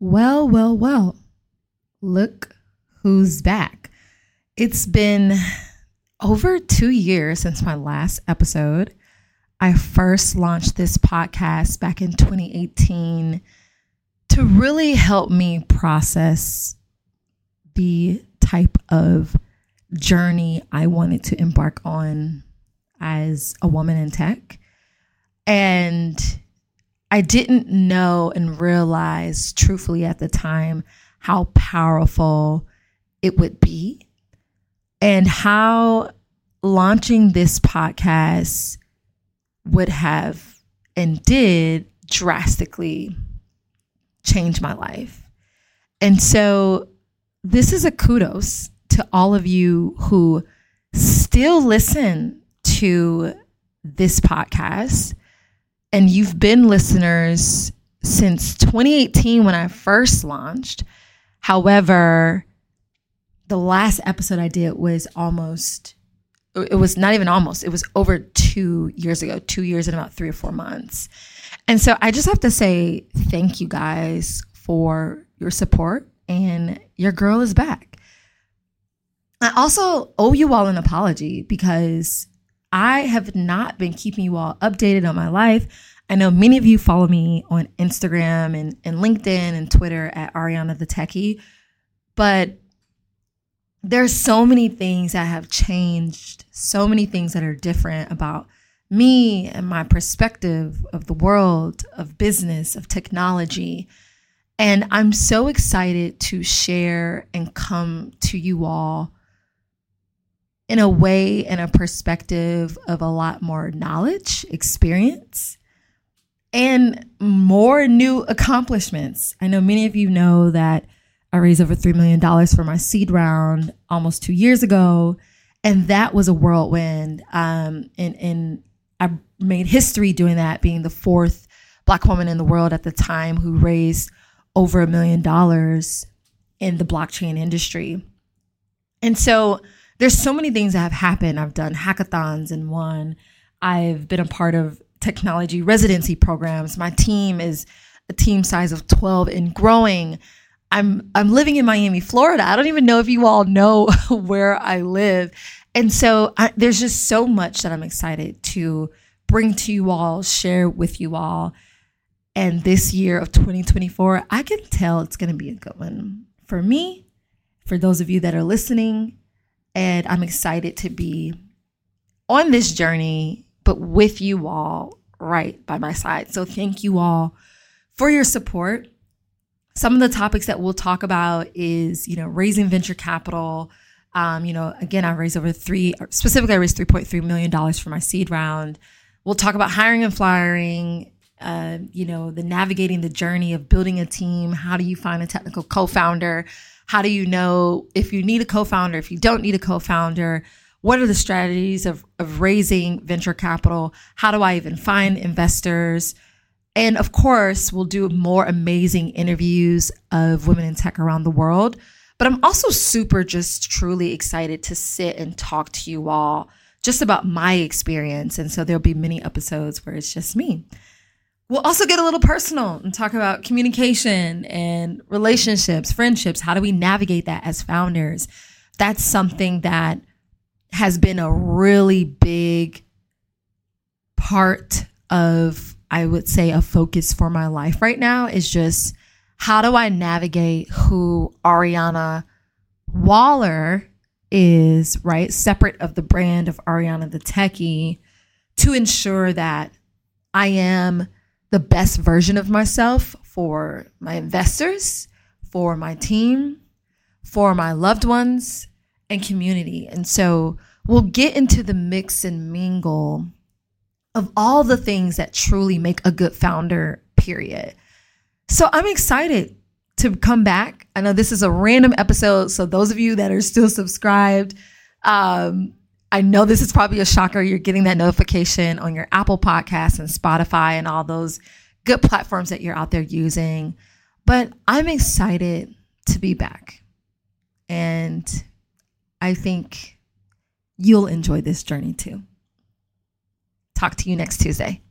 Well, well, well. Look who's back. It's been over two years since my last episode. I first launched this podcast back in 2018 to really help me process the type of journey I wanted to embark on as a woman in tech. And I didn't know and realize, truthfully, at the time, how powerful it would be and how launching this podcast would have and did drastically change my life. And so, this is a kudos to all of you who still listen to this podcast and you've been listeners since 2018 when I first launched. However, the last episode I did was almost, it was not even almost, it was over two years ago, two years and about three or four months. And so I just have to say thank you guys for your support, and your girl is back. I also owe you all an apology because I have not been keeping you all updated on my life. I know many of you follow me on Instagram and, and LinkedIn and Twitter at Ariana the Techie, but there's so many things that have changed, so many things that are different about me and my perspective of the world, of business, of technology. And I'm so excited to share and come to you all in a way and a perspective of a lot more knowledge, experience, and more new accomplishments. I know many of you know that I raised over $3 million for my seed round almost two years ago. And that was a whirlwind. Um, and, and I made history doing that, being the fourth Black woman in the world at the time who raised over a million dollars in the blockchain industry. And so, there's so many things that have happened. I've done hackathons and won. I've been a part of technology residency programs. My team is a team size of 12 and growing. I'm I'm living in Miami, Florida. I don't even know if you all know where I live. And so I, there's just so much that I'm excited to bring to you all, share with you all. And this year of 2024, I can tell it's going to be a good one for me, for those of you that are listening, and I'm excited to be on this journey, but with you all right by my side. So thank you all for your support. Some of the topics that we'll talk about is, you know, raising venture capital. Um, you know, again, I raised over three, specifically, I raised $3.3 million for my seed round. We'll talk about hiring and firing, uh, you know, the navigating the journey of building a team. How do you find a technical co founder? How do you know if you need a co founder, if you don't need a co founder? What are the strategies of, of raising venture capital? How do I even find investors? And of course, we'll do more amazing interviews of women in tech around the world. But I'm also super just truly excited to sit and talk to you all just about my experience. And so there'll be many episodes where it's just me. We'll also get a little personal and talk about communication and relationships, friendships. How do we navigate that as founders? That's something that has been a really big part of, I would say, a focus for my life right now is just how do I navigate who Ariana Waller is, right? Separate of the brand of Ariana the Techie to ensure that I am the best version of myself for my investors, for my team, for my loved ones, and community. And so we'll get into the mix and mingle of all the things that truly make a good founder, period. So I'm excited to come back. I know this is a random episode. So those of you that are still subscribed, um, I know this is probably a shocker. You're getting that notification on your Apple Podcasts and Spotify and all those good platforms that you're out there using. But I'm excited to be back. And I think you'll enjoy this journey too. Talk to you next Tuesday.